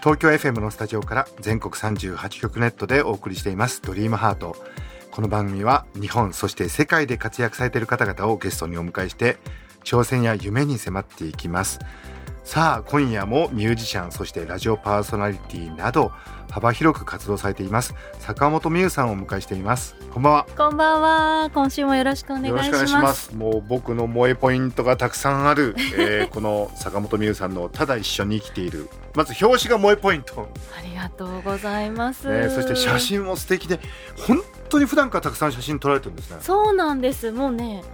東京 FM のスタジオから全国38局ネットでお送りしています。ドリームハート。この番組は日本そして世界で活躍されている方々をゲストにお迎えして挑戦や夢に迫っていきます。さあ今夜もミュージシャンそしてラジオパーソナリティなど幅広く活動されています坂本美優さんをお迎えしていますこんばんはこんばんは。今週もよろしくお願いします。よろしくお願いします。もう僕の萌えポイントがたくさんある、えーこの坂本美優さんのただ一緒に生きている。まず表紙が萌えポイント。ありがとうございます。ね、そして写。真も素敵で、本当に普段からたくさん写真撮られてるんですね。そうなんです。もうね、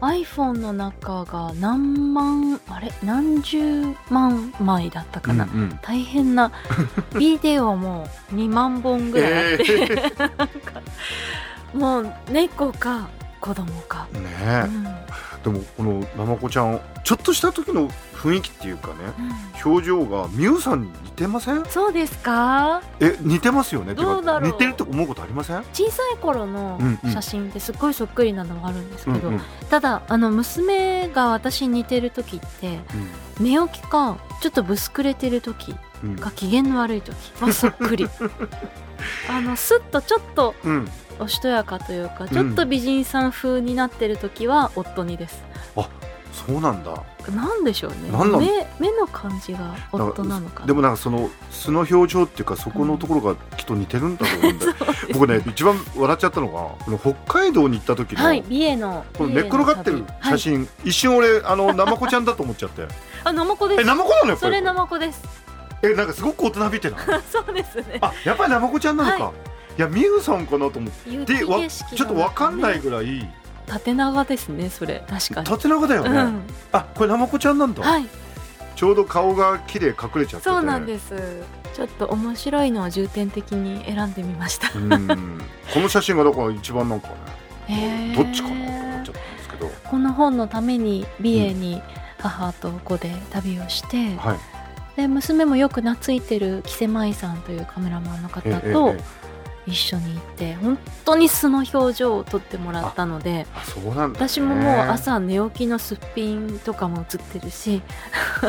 iPhone の中が何万、あれ何十万枚だったかな。うんうん。大変な。ビデオも2万本ぐらいあって、えー。もう猫か子供か、ねうえ、んでもこのなまこちゃんちょっとした時の雰囲気っていうかねうん。表情が美優さんに似てません？そうですか？え似てますよねどうだろう？似てると思うことありません？小さい頃のうんうん。写真ってすっごいそっくりなのがあるんですけど、うんうん。ただあの娘が私に似てる時って寝起きかちょっとぶすくれてる時うん。うんか機嫌の悪い時はそっくり。あのスッとちょっとうんおしとやかというかちょっと美人さん風になってる時は夫にです、そうなんだ。なんでしょうね。なんなん？目目の感じが夫なのかな。でもなんかその素の表情っていうかそこのところがきっと似てるんだと思うんだよ、僕ね一番笑っちゃったのがこの北海道に行った時の、はい美瑛のこの寝っ転がってる写真、一瞬俺あのナマコちゃんだと思っちゃって。あナマコです。えナマコなのやっぱり？それナマコです。えなんかすごく大人びてない？そうですね。あやっぱりナマコちゃんなのか、、はいやミユさんかなと思って雪でわちょっとわかんないいぐらい。縦長ですねそれ。確かに。縦長だよね、うん。あこれナマコちゃんなんだ、はい。ちょうど顔が綺麗隠れちゃってて。そうなんです。ちょっと面白いのを重点的に選んでみました。うん。この写真がだから一番なんかねどっちかなと思っちゃったんですけど。この本のために美瑛に母と子で旅をして、はい。で娘もよく懐いてる木瀬舞さんというカメラマンの方ええとええ一緒に行って本当に素の表情を撮ってもらったのであそうなんだ、ね、私ももう朝寝起きのすっぴんとかも写ってるし。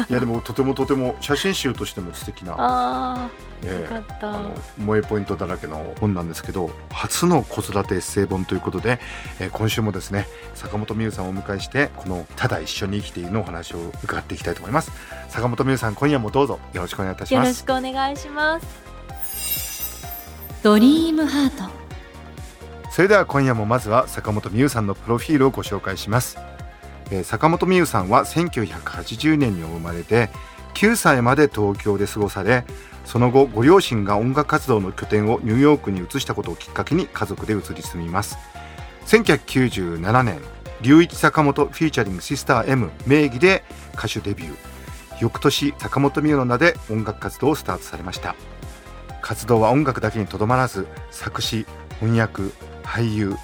いやでもとてもとても写真集としても素敵な、あええーよかった、あの萌えポイントだらけの本なんですけど初の子育てエッセイ本ということで、えー今週もですね坂本美優さんをお迎えしてこの「ただ一緒に生きている」のお話を伺っていきたいと思います。坂本美優さん今夜もどうぞよろしくお願いいたします。よろしくお願いしますドリームハート。それでは今夜もまずは坂本美優さんのプロフィールをご紹介します、えー坂本美優さんは1980年にお生まれで9歳まで東京で過ごされその後ご両親が音楽活動の拠点をニューヨークに移したことをきっかけに家族で移り住みます。1997年龍一坂本フィーチャリングシスター M 名義で歌手デビュー。翌年坂本美優の名で音楽活動をスタートされました。活動は音楽だけにとどまらず作詞翻訳俳優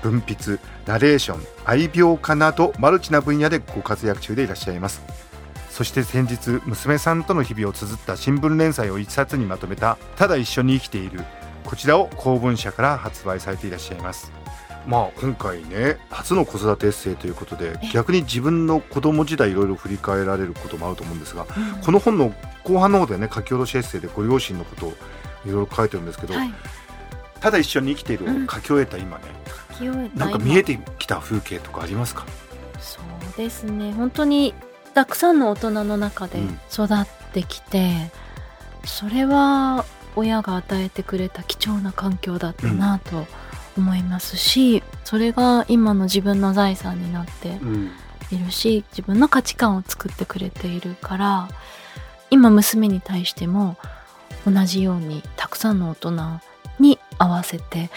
文筆ナレーション愛病家などマルチな分野でご活躍中でいらっしゃいます。そして先日娘さんとの日々を綴った新聞連載を一冊にまとめた「ただ一緒に生きている」こちらを公文社から発売されていらっしゃいます。まあ今回ね初の子育てエッセイということでえ。逆に自分の子供時代いろいろ振り返られることもあると思うんですがうん。この本の後半の方でね書き下ろしエッセイでご両親のことをいろいろ書いてるんですけど、はい。ただ一緒に生きているを書き終えた今ね、清いなんか見えてきた風景とかありますか？そうですね。本当にたくさんの大人の中でうん。育ってきて、それは親が与えてくれた貴重な環境だったなと思いますし、それが今の自分の財産になってうん。いるし自分の価値観を作ってくれているから今娘に対しても同じようにたくさんの大人に合わせて。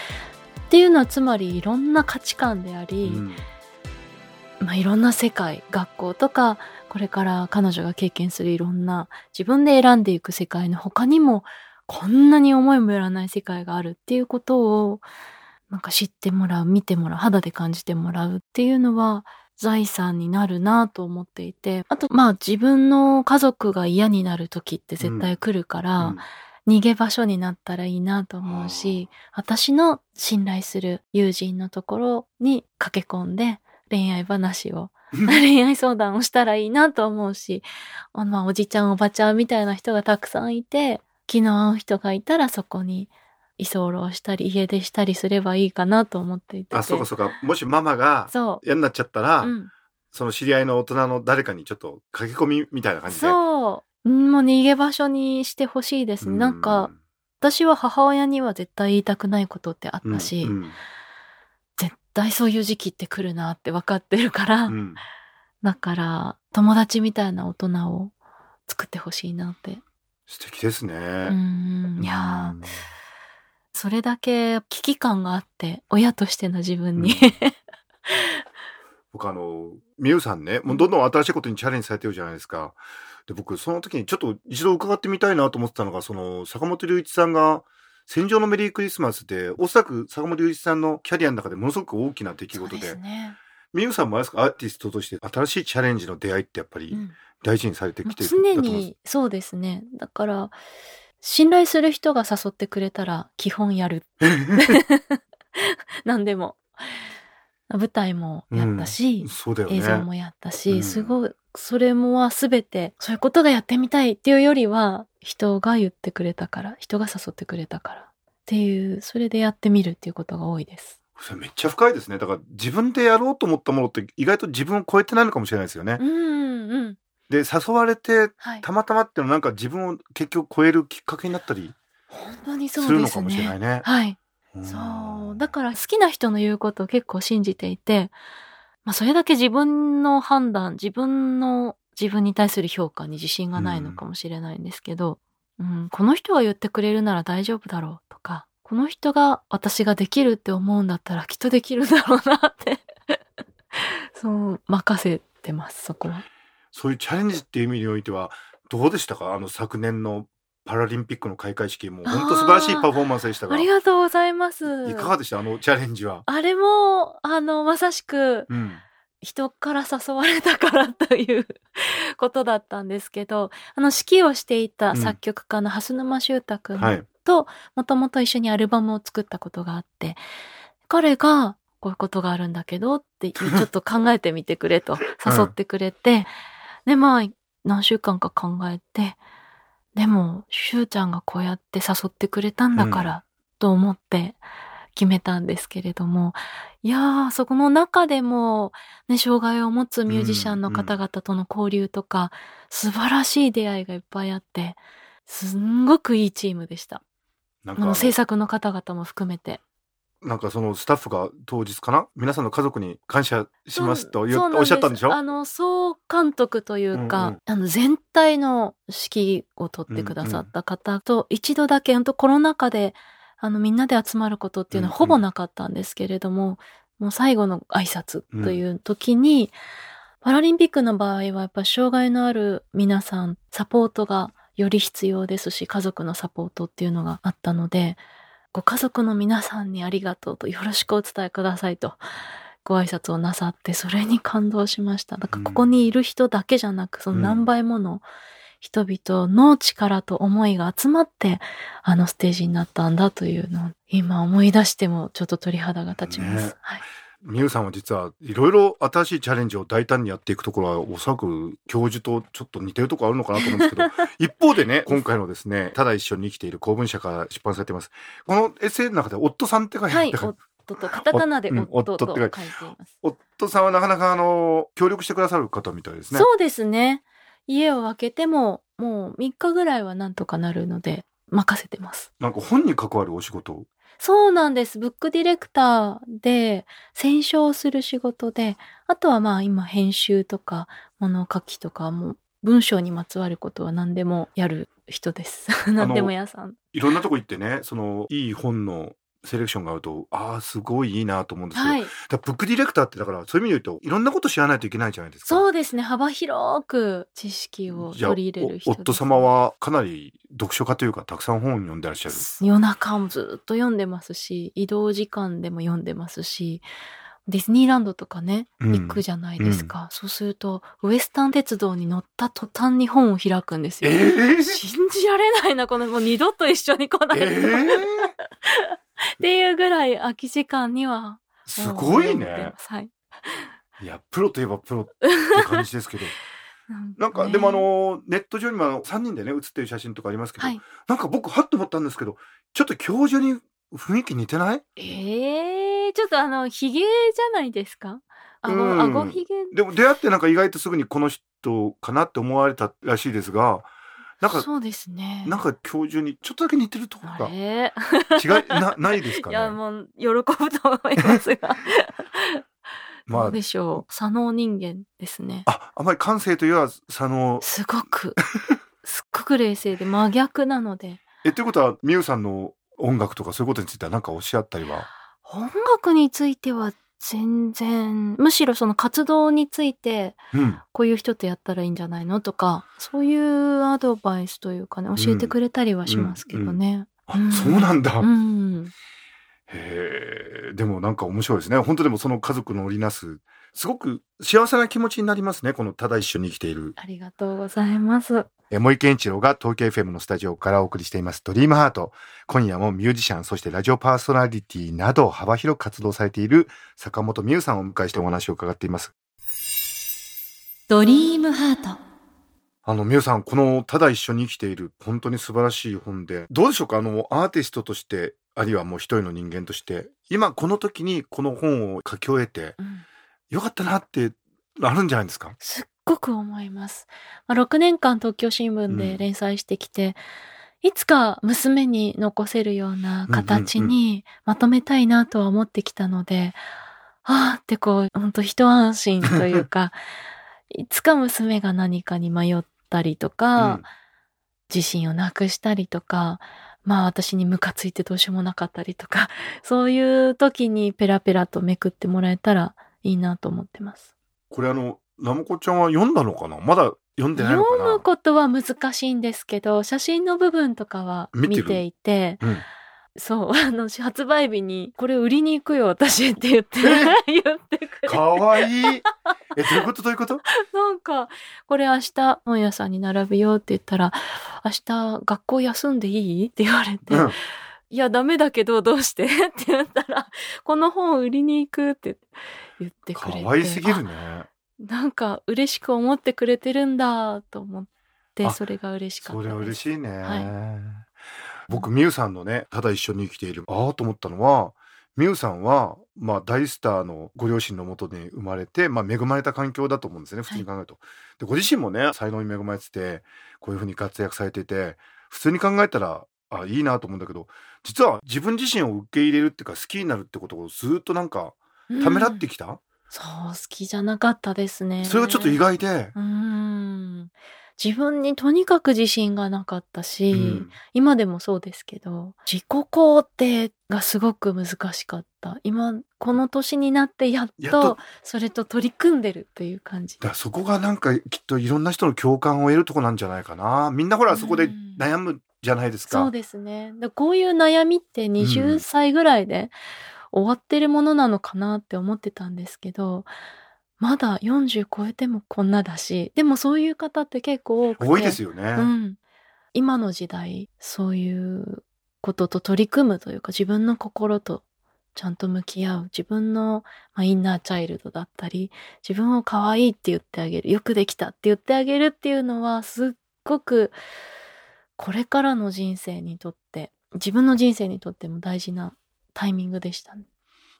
っていうのはつまりいろんな価値観であり、まあ、いろんな世界学校とかこれから彼女が経験するいろんな自分で選んでいく世界の他にもこんなに思いもよらない世界があるっていうことをなんか知ってもらう見てもらう肌で感じてもらうっていうのは財産になるなと思っていて。あとまあ自分の家族が嫌になる時って絶対来るから、うん逃げ場所になったらいいなと思うし、私の信頼する友人のところに駆け込んで恋愛話を、恋愛相談をしたらいいなと思うし、あまあおじちゃんおばちゃんみたいな人がたくさんいて、気の合う人がいたらそこに居候したり家出したりすればいいかなと思っていてて。あそうかそうかもしママがそ嫌になっちゃったら、う。うん。その知り合いの大人の誰かにちょっと駆け込みみたいな感じでそう。うんもう逃げ場所にしてほしいですね。なんか、私は母親には絶対言いたくないことってあったし、うん絶対そういう時期って来るなって分かってるから、だから友達みたいな大人を作ってほしいなって。素敵ですね。うんいやそれだけ危機感があって親としての自分に、僕あのみゆさんねもうどんどん新しいことにチャレンジされてるじゃないですか。で僕その時にちょっと一度伺ってみたいなと思ってたのがその坂本龍一さんが「戦場のメリークリスマス」でおそらく坂本龍一さんのキャリアの中でものすごく大きな出来事で。みゆさんもあれですか？アーティストとして新しいチャレンジの出会いってやっぱりうん大事にされてきてる常んだと思いますにそうですね。だから信頼する人が誘ってくれたら基本やる。何でも。舞台もやったし、そうだよね。映像もやったし、うんすごい、それもは全て、そういうことがやってみたいっていうよりは、人が言ってくれたから、人が誘ってくれたからっていう、それでやってみるっていうことが多いです。それめっちゃ深いですね。だから自分でやろうと思ったものって意外と自分を超えてないのかもしれないですよねう。んうん。で誘われてはい。たまたまっていうのはなんか自分を結局超えるきっかけになったりするのかもしれないね。ね。はい。んそう。だから好きな人の言うことを結構信じていて、まあそれだけ自分の判断、自分の自分に対する評価に自信がないのかもしれないんですけど、うん、この人が言ってくれるなら大丈夫だろうとか、この人が私ができるって思うんだったらきっとできるだろうなって、そう、任せてます、そこは。そういうチャレンジっていう意味においてはどうでしたか？あの昨年のパラリンピックの開会式も本当素晴らしいパフォーマンスでしたがありがとうございます。いかがでした？あのチャレンジは。あれも、あの、まさしく、うん人から誘われたからということだったんですけど、あの指揮をしていた作曲家の蓮沼修太くんはい。と、もともと一緒にアルバムを作ったことがあって、彼が、こういうことがあるんだけどって、ちょっと考えてみてくれと 誘ってくれて、で、まあ、何週間か考えて、でも、しゅうちゃんがこうやって誘ってくれたんだから、と思って決めたんですけれども、いやー、そこの中でも、ね、障害を持つミュージシャンの方々との交流とか、素晴らしい出会いがいっぱいあって、すんごくいいチームでした。なん制作の方々も含めて。なんかそのスタッフが当日かな？皆さんの家族に感謝しますとおっしゃったんでしょ？あの、総監督というか、うんうん。あの、全体の指揮を取ってくださった方と、一度だけ、本当コロナ禍で、あの、みんなで集まることっていうのはうんうん。ほぼなかったんですけれども、もう最後の挨拶という時に、パラリンピックの場合はやっぱ障害のある皆さん、サポートがより必要ですし、家族のサポートっていうのがあったので、ご家族の皆さんにありがとうとよろしくお伝えくださいとご挨拶をなさって、それに感動しました。だからここにいる人だけじゃなく、その何倍もの人々の力と思いが集まって、あのステージになったんだというのを、今思い出してもちょっと鳥肌が立ちます。ねはい。みゆさんは実はいろいろ新しいチャレンジを大胆にやっていくところはおそらく教授とちょっと似てるところあるのかなと思うんですけど 一方でね今回のですねただ一緒に生きている公文社から出版されていますこのエッセイの中で夫さんって書いてあはい。夫と、カタカナでうん夫と書い夫って書いています。夫さんはなかなかあの協力してくださる方みたいですねそうですね。家を空けても、もう3日ぐらいはなんとかなるので、任せてます。なんか本に関わるお仕事そうなんです。ブックディレクターで、選書をする仕事で、あとはまあ今編集とか物書きとかも文章にまつわることは何でもやる人です。何でも屋さん。いろんなとこ行ってねそのいい本のセレクションがあるとああすごいいいなと思うんですけど、はい。だブックディレクターってだからそういう意味で言うといろんなこと知らないといけないじゃないですか。そうですね。幅広く知識を取り入れる人です、お夫様はかなり読書家というかたくさん本を読んでらっしゃる。夜中もずっと読んでますし、移動時間でも読んでますし、ディズニーランドとかね、うん行くじゃないですか。そうすると、ウエスタン鉄道に乗った途端に本を開くんですよ。ええ信じられないな、この、もう二度と一緒に来ないで、えっていうぐらい空き時間には。すごいねはい。いやプロといえばプロって 感じですけど。なんか、ねでもあ、のネット上にもあの3人でね写ってる写真とかありますけど、はい。なんか僕はっと思ったんですけどちょっと教授に雰囲気似てない？ええー、ちょっとあの、ヒゲじゃないですか？あうんご、あごひげ。でも出会ってなんか意外とすぐにこの人かなって思われたらしいですがなんかそうですね。なんか教授にちょっとだけ似てるとこあろがれ？違いなないですか いや、ね。もう、喜ぶと思いますが。まあどうでしょう？左脳人間ですね。ああまり感性というよりは佐野すごく、すっごく冷静で真逆なので。えということは美羽さんの音楽とかそういうことについては何かおっしゃったりは？音楽については全然、むしろその活動について、うん。こういう人とやったらいいんじゃないのとか、そういうアドバイスというかね、教えてくれたりはしますけどね。あ、そうなんだ、うん。へえでもなんか面白いですね。本当でもその家族の織りなすすごく幸せな気持ちになりますねこのただ一緒に生きている。ありがとうございます。え森健一郎が東京 FM のスタジオからお送りしています。ドリームハート。今夜もミュージシャンそしてラジオパーソナリティなど幅広く活動されている坂本美羽さんをお迎えしてお話を伺っています。ドリームハート。あの、みゆさん、この、ただ一緒に生きている、本当に素晴らしい本で、どうでしょうか？あの、アーティストとして、あるいはもう一人の人間として、今この時にこの本を書き終えて、うん。よかったなって、あるんじゃないですか？すっごく思います。まあ、6年間東京新聞うんで連載してきて、いつか娘に残せるような形にまとめたいなとは思ってきたので、ああってこう、ほんと一安心というか、いつか娘が何かに迷ったりとか、自信をなくしたりとか、まあ私にムカついてどうしようもなかったりとか、そういう時にペラペラとめくってもらえたらいいなと思ってます。これあの、ナムコちゃんは読んだのかな？まだ読んでないのかな？読むことは難しいんですけど、写真の部分とかは見てる？見ていて、うん。そう、あの、発売日に、これ売りに行くよ、私って言って、言ってくれかわいい。え、どういうこと？どういうこと？なんか、これ明日本屋さんに並ぶよって言ったら、明日学校休んでいい？って言われて、うん。いや、ダメだけどどうして？って言ったら、この本売りに行くって言ってくかれて。わいすぎるあね。なんか嬉しく思ってくれてるんだと思って、あそれが嬉しかった。それは嬉しいね。は僕、ミュウさんのね、ただ一緒に生きている。ああと思ったのは、ミュウさんは、まあ、大スターのご両親のもとに生まれて、まあ、恵まれた環境だと思うんですね、普通に考えると。で、ご自身もね、才能に恵まれてて、こういうふうに活躍されていて、普通に考えたら、あいいなと思うんだけど、実は自分自身を受け入れるっていうか、好きになるってことをずっとなんか、ためらってきた、そう、好きじゃなかったですね。それがちょっと意外で、うーん。自分にとにかく自信がなかったし、うん今でもそうですけど、自己肯定がすごく難しかった。今、この年になってやっとと、それと取り組んでるという感じだ。そこがなんかきっといろんな人の共感を得るとこなんじゃないかな。みんなほらそこでうん悩むじゃないですか。そうですね。でこういう悩みってうん20歳ぐらいで終わってるものなのかなって思ってたんですけど、まだ40超えてもこんなだし、でもそういう方って結構多くて。多いですよね。うん。今の時代、そういうことと取り組むというか、自分の心とちゃんと向き合う。自分の、まあ、インナーチャイルドだったり、自分を可愛いって言ってあげる。よくできたって言ってあげるっていうのは、すっごく、これからの人生にとって、自分の人生にとっても大事なタイミングでしたね。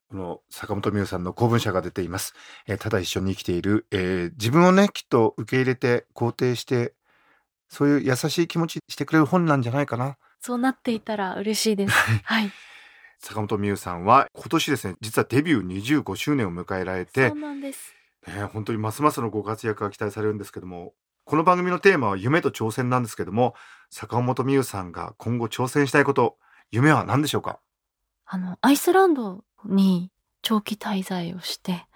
この坂本美羽さんの公文社が出ています。えーただ一緒に生きている、えー自分をねきっと受け入れて肯定してそういう優しい気持ちしてくれる本なんじゃないかな。そうなっていたら嬉しいです。はい。坂本美羽さんは今年ですね実はデビュー25周年を迎えられてそうなんです。ね、本当にますますのご活躍が期待されるんですけどもこの番組のテーマは夢と挑戦なんですけども坂本美羽さんが今後挑戦したいこと夢は何でしょうか？あの、アイスランドに長期滞在をして、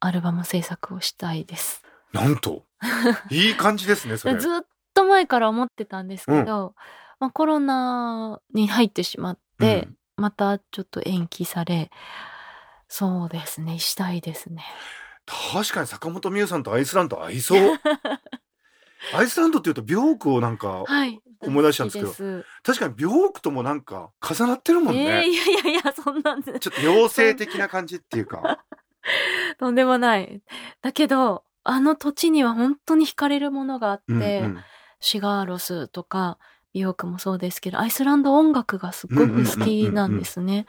アルバム制作をしたいです。なんと？いい感じですねそれ。ずっと前から思ってたんですけど、まあ、コロナに入ってしまって、うん。またちょっと延期され、そうですね、したいですね。確かに坂本美優さんとアイスランド合いそう アイスランドっていうとビョークをなんかはい。思い出したんですけど。大好きです。確かにビョークともなんか重なってるもんね、えーいやいやいや、そんなんで。ちょっと妖精的な感じっていうか。とんでもない。だけど、あの土地には本当に惹かれるものがあって、うんうん。シガーロスとか、ビヨークもそうですけど、アイスランド音楽がすっごく好きなんですね。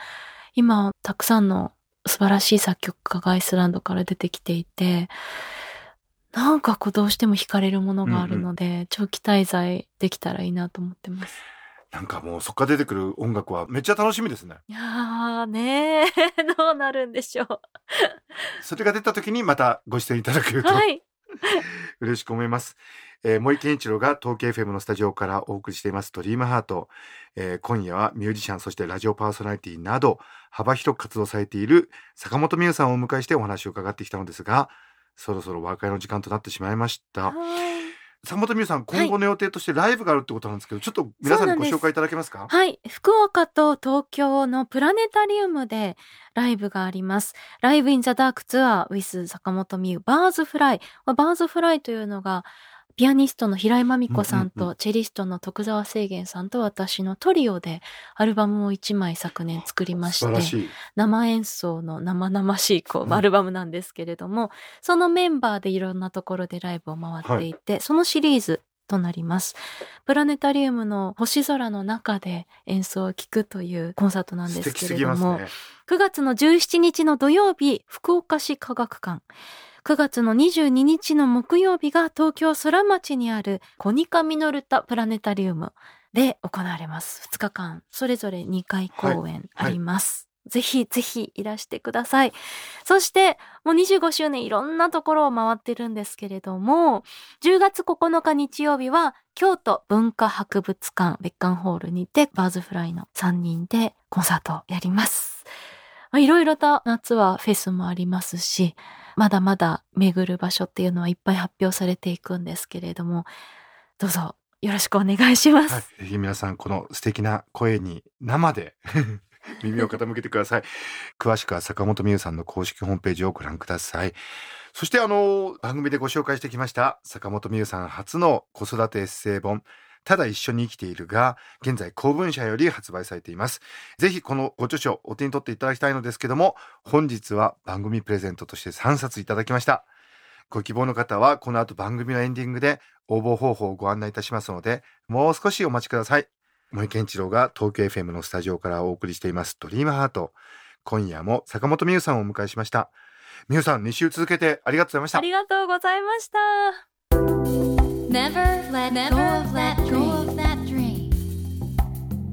今、たくさんの素晴らしい作曲家がアイスランドから出てきていて、なんかこうどうしても惹かれるものがあるので、長期滞在できたらいいなと思ってます。なんかもうそっから出てくる音楽はめっちゃ楽しみですねいやーねー、どうなるんでしょう。それが出た時にまたご出演いただけるとはい。嬉しく思います。えー、森健一郎が東京 FM のスタジオからお送りしていますドリームハート、えー今夜はミュージシャンそしてラジオパーソナリティなど幅広く活動されている坂本美雨さんをお迎えしてお話を伺ってきたのですがそろそろお別れの時間となってしまいました坂本美雨さん今後の予定としてライブがあるってことなんですけど、ちょっと皆さんにご紹介いただけますか？はい。福岡と東京のプラネタリウムでライブがあります。 live in the dark tour with 坂本美雨 birds fly。birds fly というのが、ピアニストの平井真美子さんうんうんうとチェリストの徳沢清源さんと私のトリオでアルバムを1枚昨年作りまして、しい。生演奏の生々しいこうんうアルバムなんですけれども、そのメンバーでいろんなところでライブを回っていて、そのシリーズとなります。プラネタリウムの星空の中で演奏を聴くというコンサートなんですけれども、ね。9月の17日の土曜日、福岡市科学館。9月の22日の木曜日が東京空町にあるコニカミノルタプラネタリウムで行われます。2日間、それぞれ2回公演あります。ぜひぜひいらしてください。そして、もう25周年いろんなところを回ってるんですけれども、10月9日日曜日は京都文化博物館別館ホールにてバーズフライの3人でコンサートをやります。まあいろいろと夏はフェスもありますし、まだまだ巡る場所っていうのはいっぱい発表されていくんですけれども、どうぞよろしくお願いします。はい、ぜひ皆さんこの素敵な声に生で 耳を傾けてください。詳しくは坂本美優さんの公式ホームページをご覧ください。そしてあの番組でご紹介してきました坂本美優さん初の子育てエッセイ本ただ一緒に生きているが現在公文社より発売されています。ぜひこのご著書お手に取っていただきたいのですけども本日は番組プレゼントとして3冊いただきました。ご希望の方はこの後番組のエンディングで応募方法をご案内いたしますのでもう少しお待ちください。森健一郎が東京 FM のスタジオからお送りしていますドリームハート。今夜も坂本美優さんをお迎えしました。美優さん2週続けてありがとうございましたあ。りがとうございました。Never let go of that dream.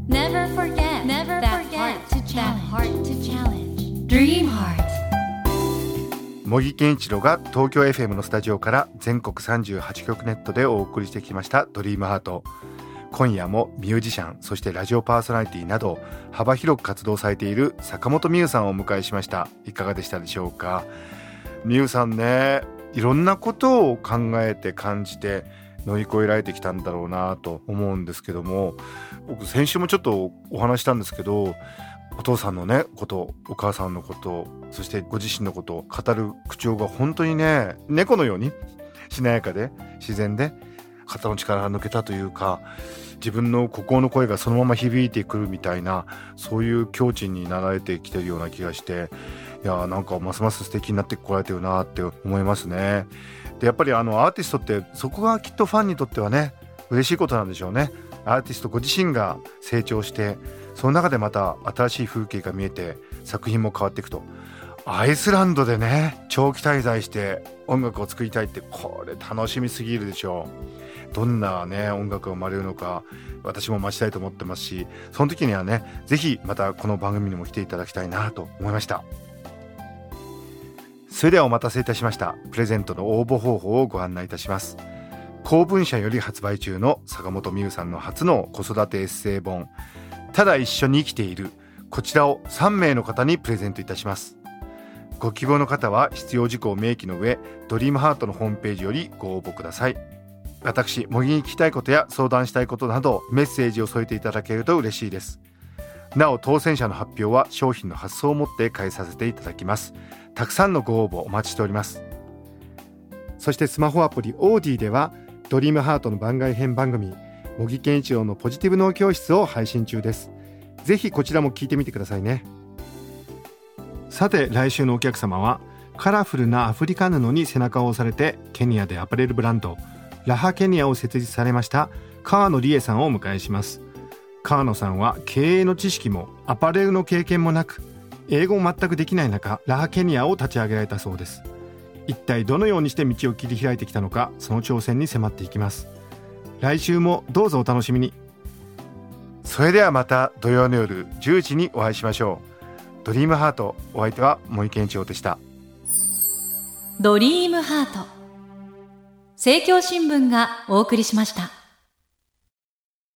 Never forget Never that forget heart to that challenge. heart to challenge. Dream Heart. 茂木健一郎が東京 FM のスタジオから全国38局ネットでお送りしてきました「ドリームハート今夜もミュージシャンそしてラジオパーソナリティなど幅広く活動されている坂本美優さんをお迎えしましたいかがでしたでしょうか？美優さんねいろんなことを考えて感じて乗り越えられてきたんだろうなと思うんですけども僕先週もちょっとお話したんですけどお父さんのねことお母さんのことそしてご自身のことを語る口調が本当にね猫のようにしなやかで自然で肩の力が抜けたというか自分の心の声がそのまま響いてくるみたいなそういう境地になられてきてるような気がしていやーなんかますます素敵になってこられてるなって思いますね。でやっぱりあのアーティストってそこがきっとファンにとってはね嬉しいことなんでしょうね。アーティストご自身が成長してその中でまた新しい風景が見えて作品も変わっていくとアイスランドでね長期滞在して音楽を作りたいってこれ楽しみすぎるでしょうどんなね音楽が生まれるのか私も待ちたいと思ってますしその時にはねぜひまたこの番組にも来ていただきたいなと思いましたそれではお待たせいたしました。プレゼントの応募方法をご案内いたします。公文社より発売中の坂本美優さんの初の子育てエッセイ本。ただ一緒に生きている。こちらを3名の方にプレゼントいたします。ご希望の方は必要事項を明記の上ドリームハートのホームページよりご応募ください。私模擬に聞きたいことや相談したいことなどメッセージを添えていただけると嬉しいです。なお当選者の発表は商品の発送をもって返させていただきます。たくさんのご応募お待ちしております。そしてスマホアプリオーディではドリームハートの番外編番組茂木健一郎のポジティブ脳教室を配信中です。ぜひこちらも聞いてみてくださいね。さて来週のお客様はカラフルなアフリカ布に背中を押されてケニアでアパレルブランドラハケニアを設立されました川野理恵さんをお迎えします。川野さんは経営の知識もアパレルの経験もなく英語も全くできない中ラハケニアを立ち上げられたそうです。一体どのようにして道を切り開いてきたのかその挑戦に迫っていきます。来週もどうぞお楽しみに。それではまた土曜の夜10時にお会いしましょう。ドリームハートお相手は森健一郎でした。ドリームハート。政教新聞がお送りしました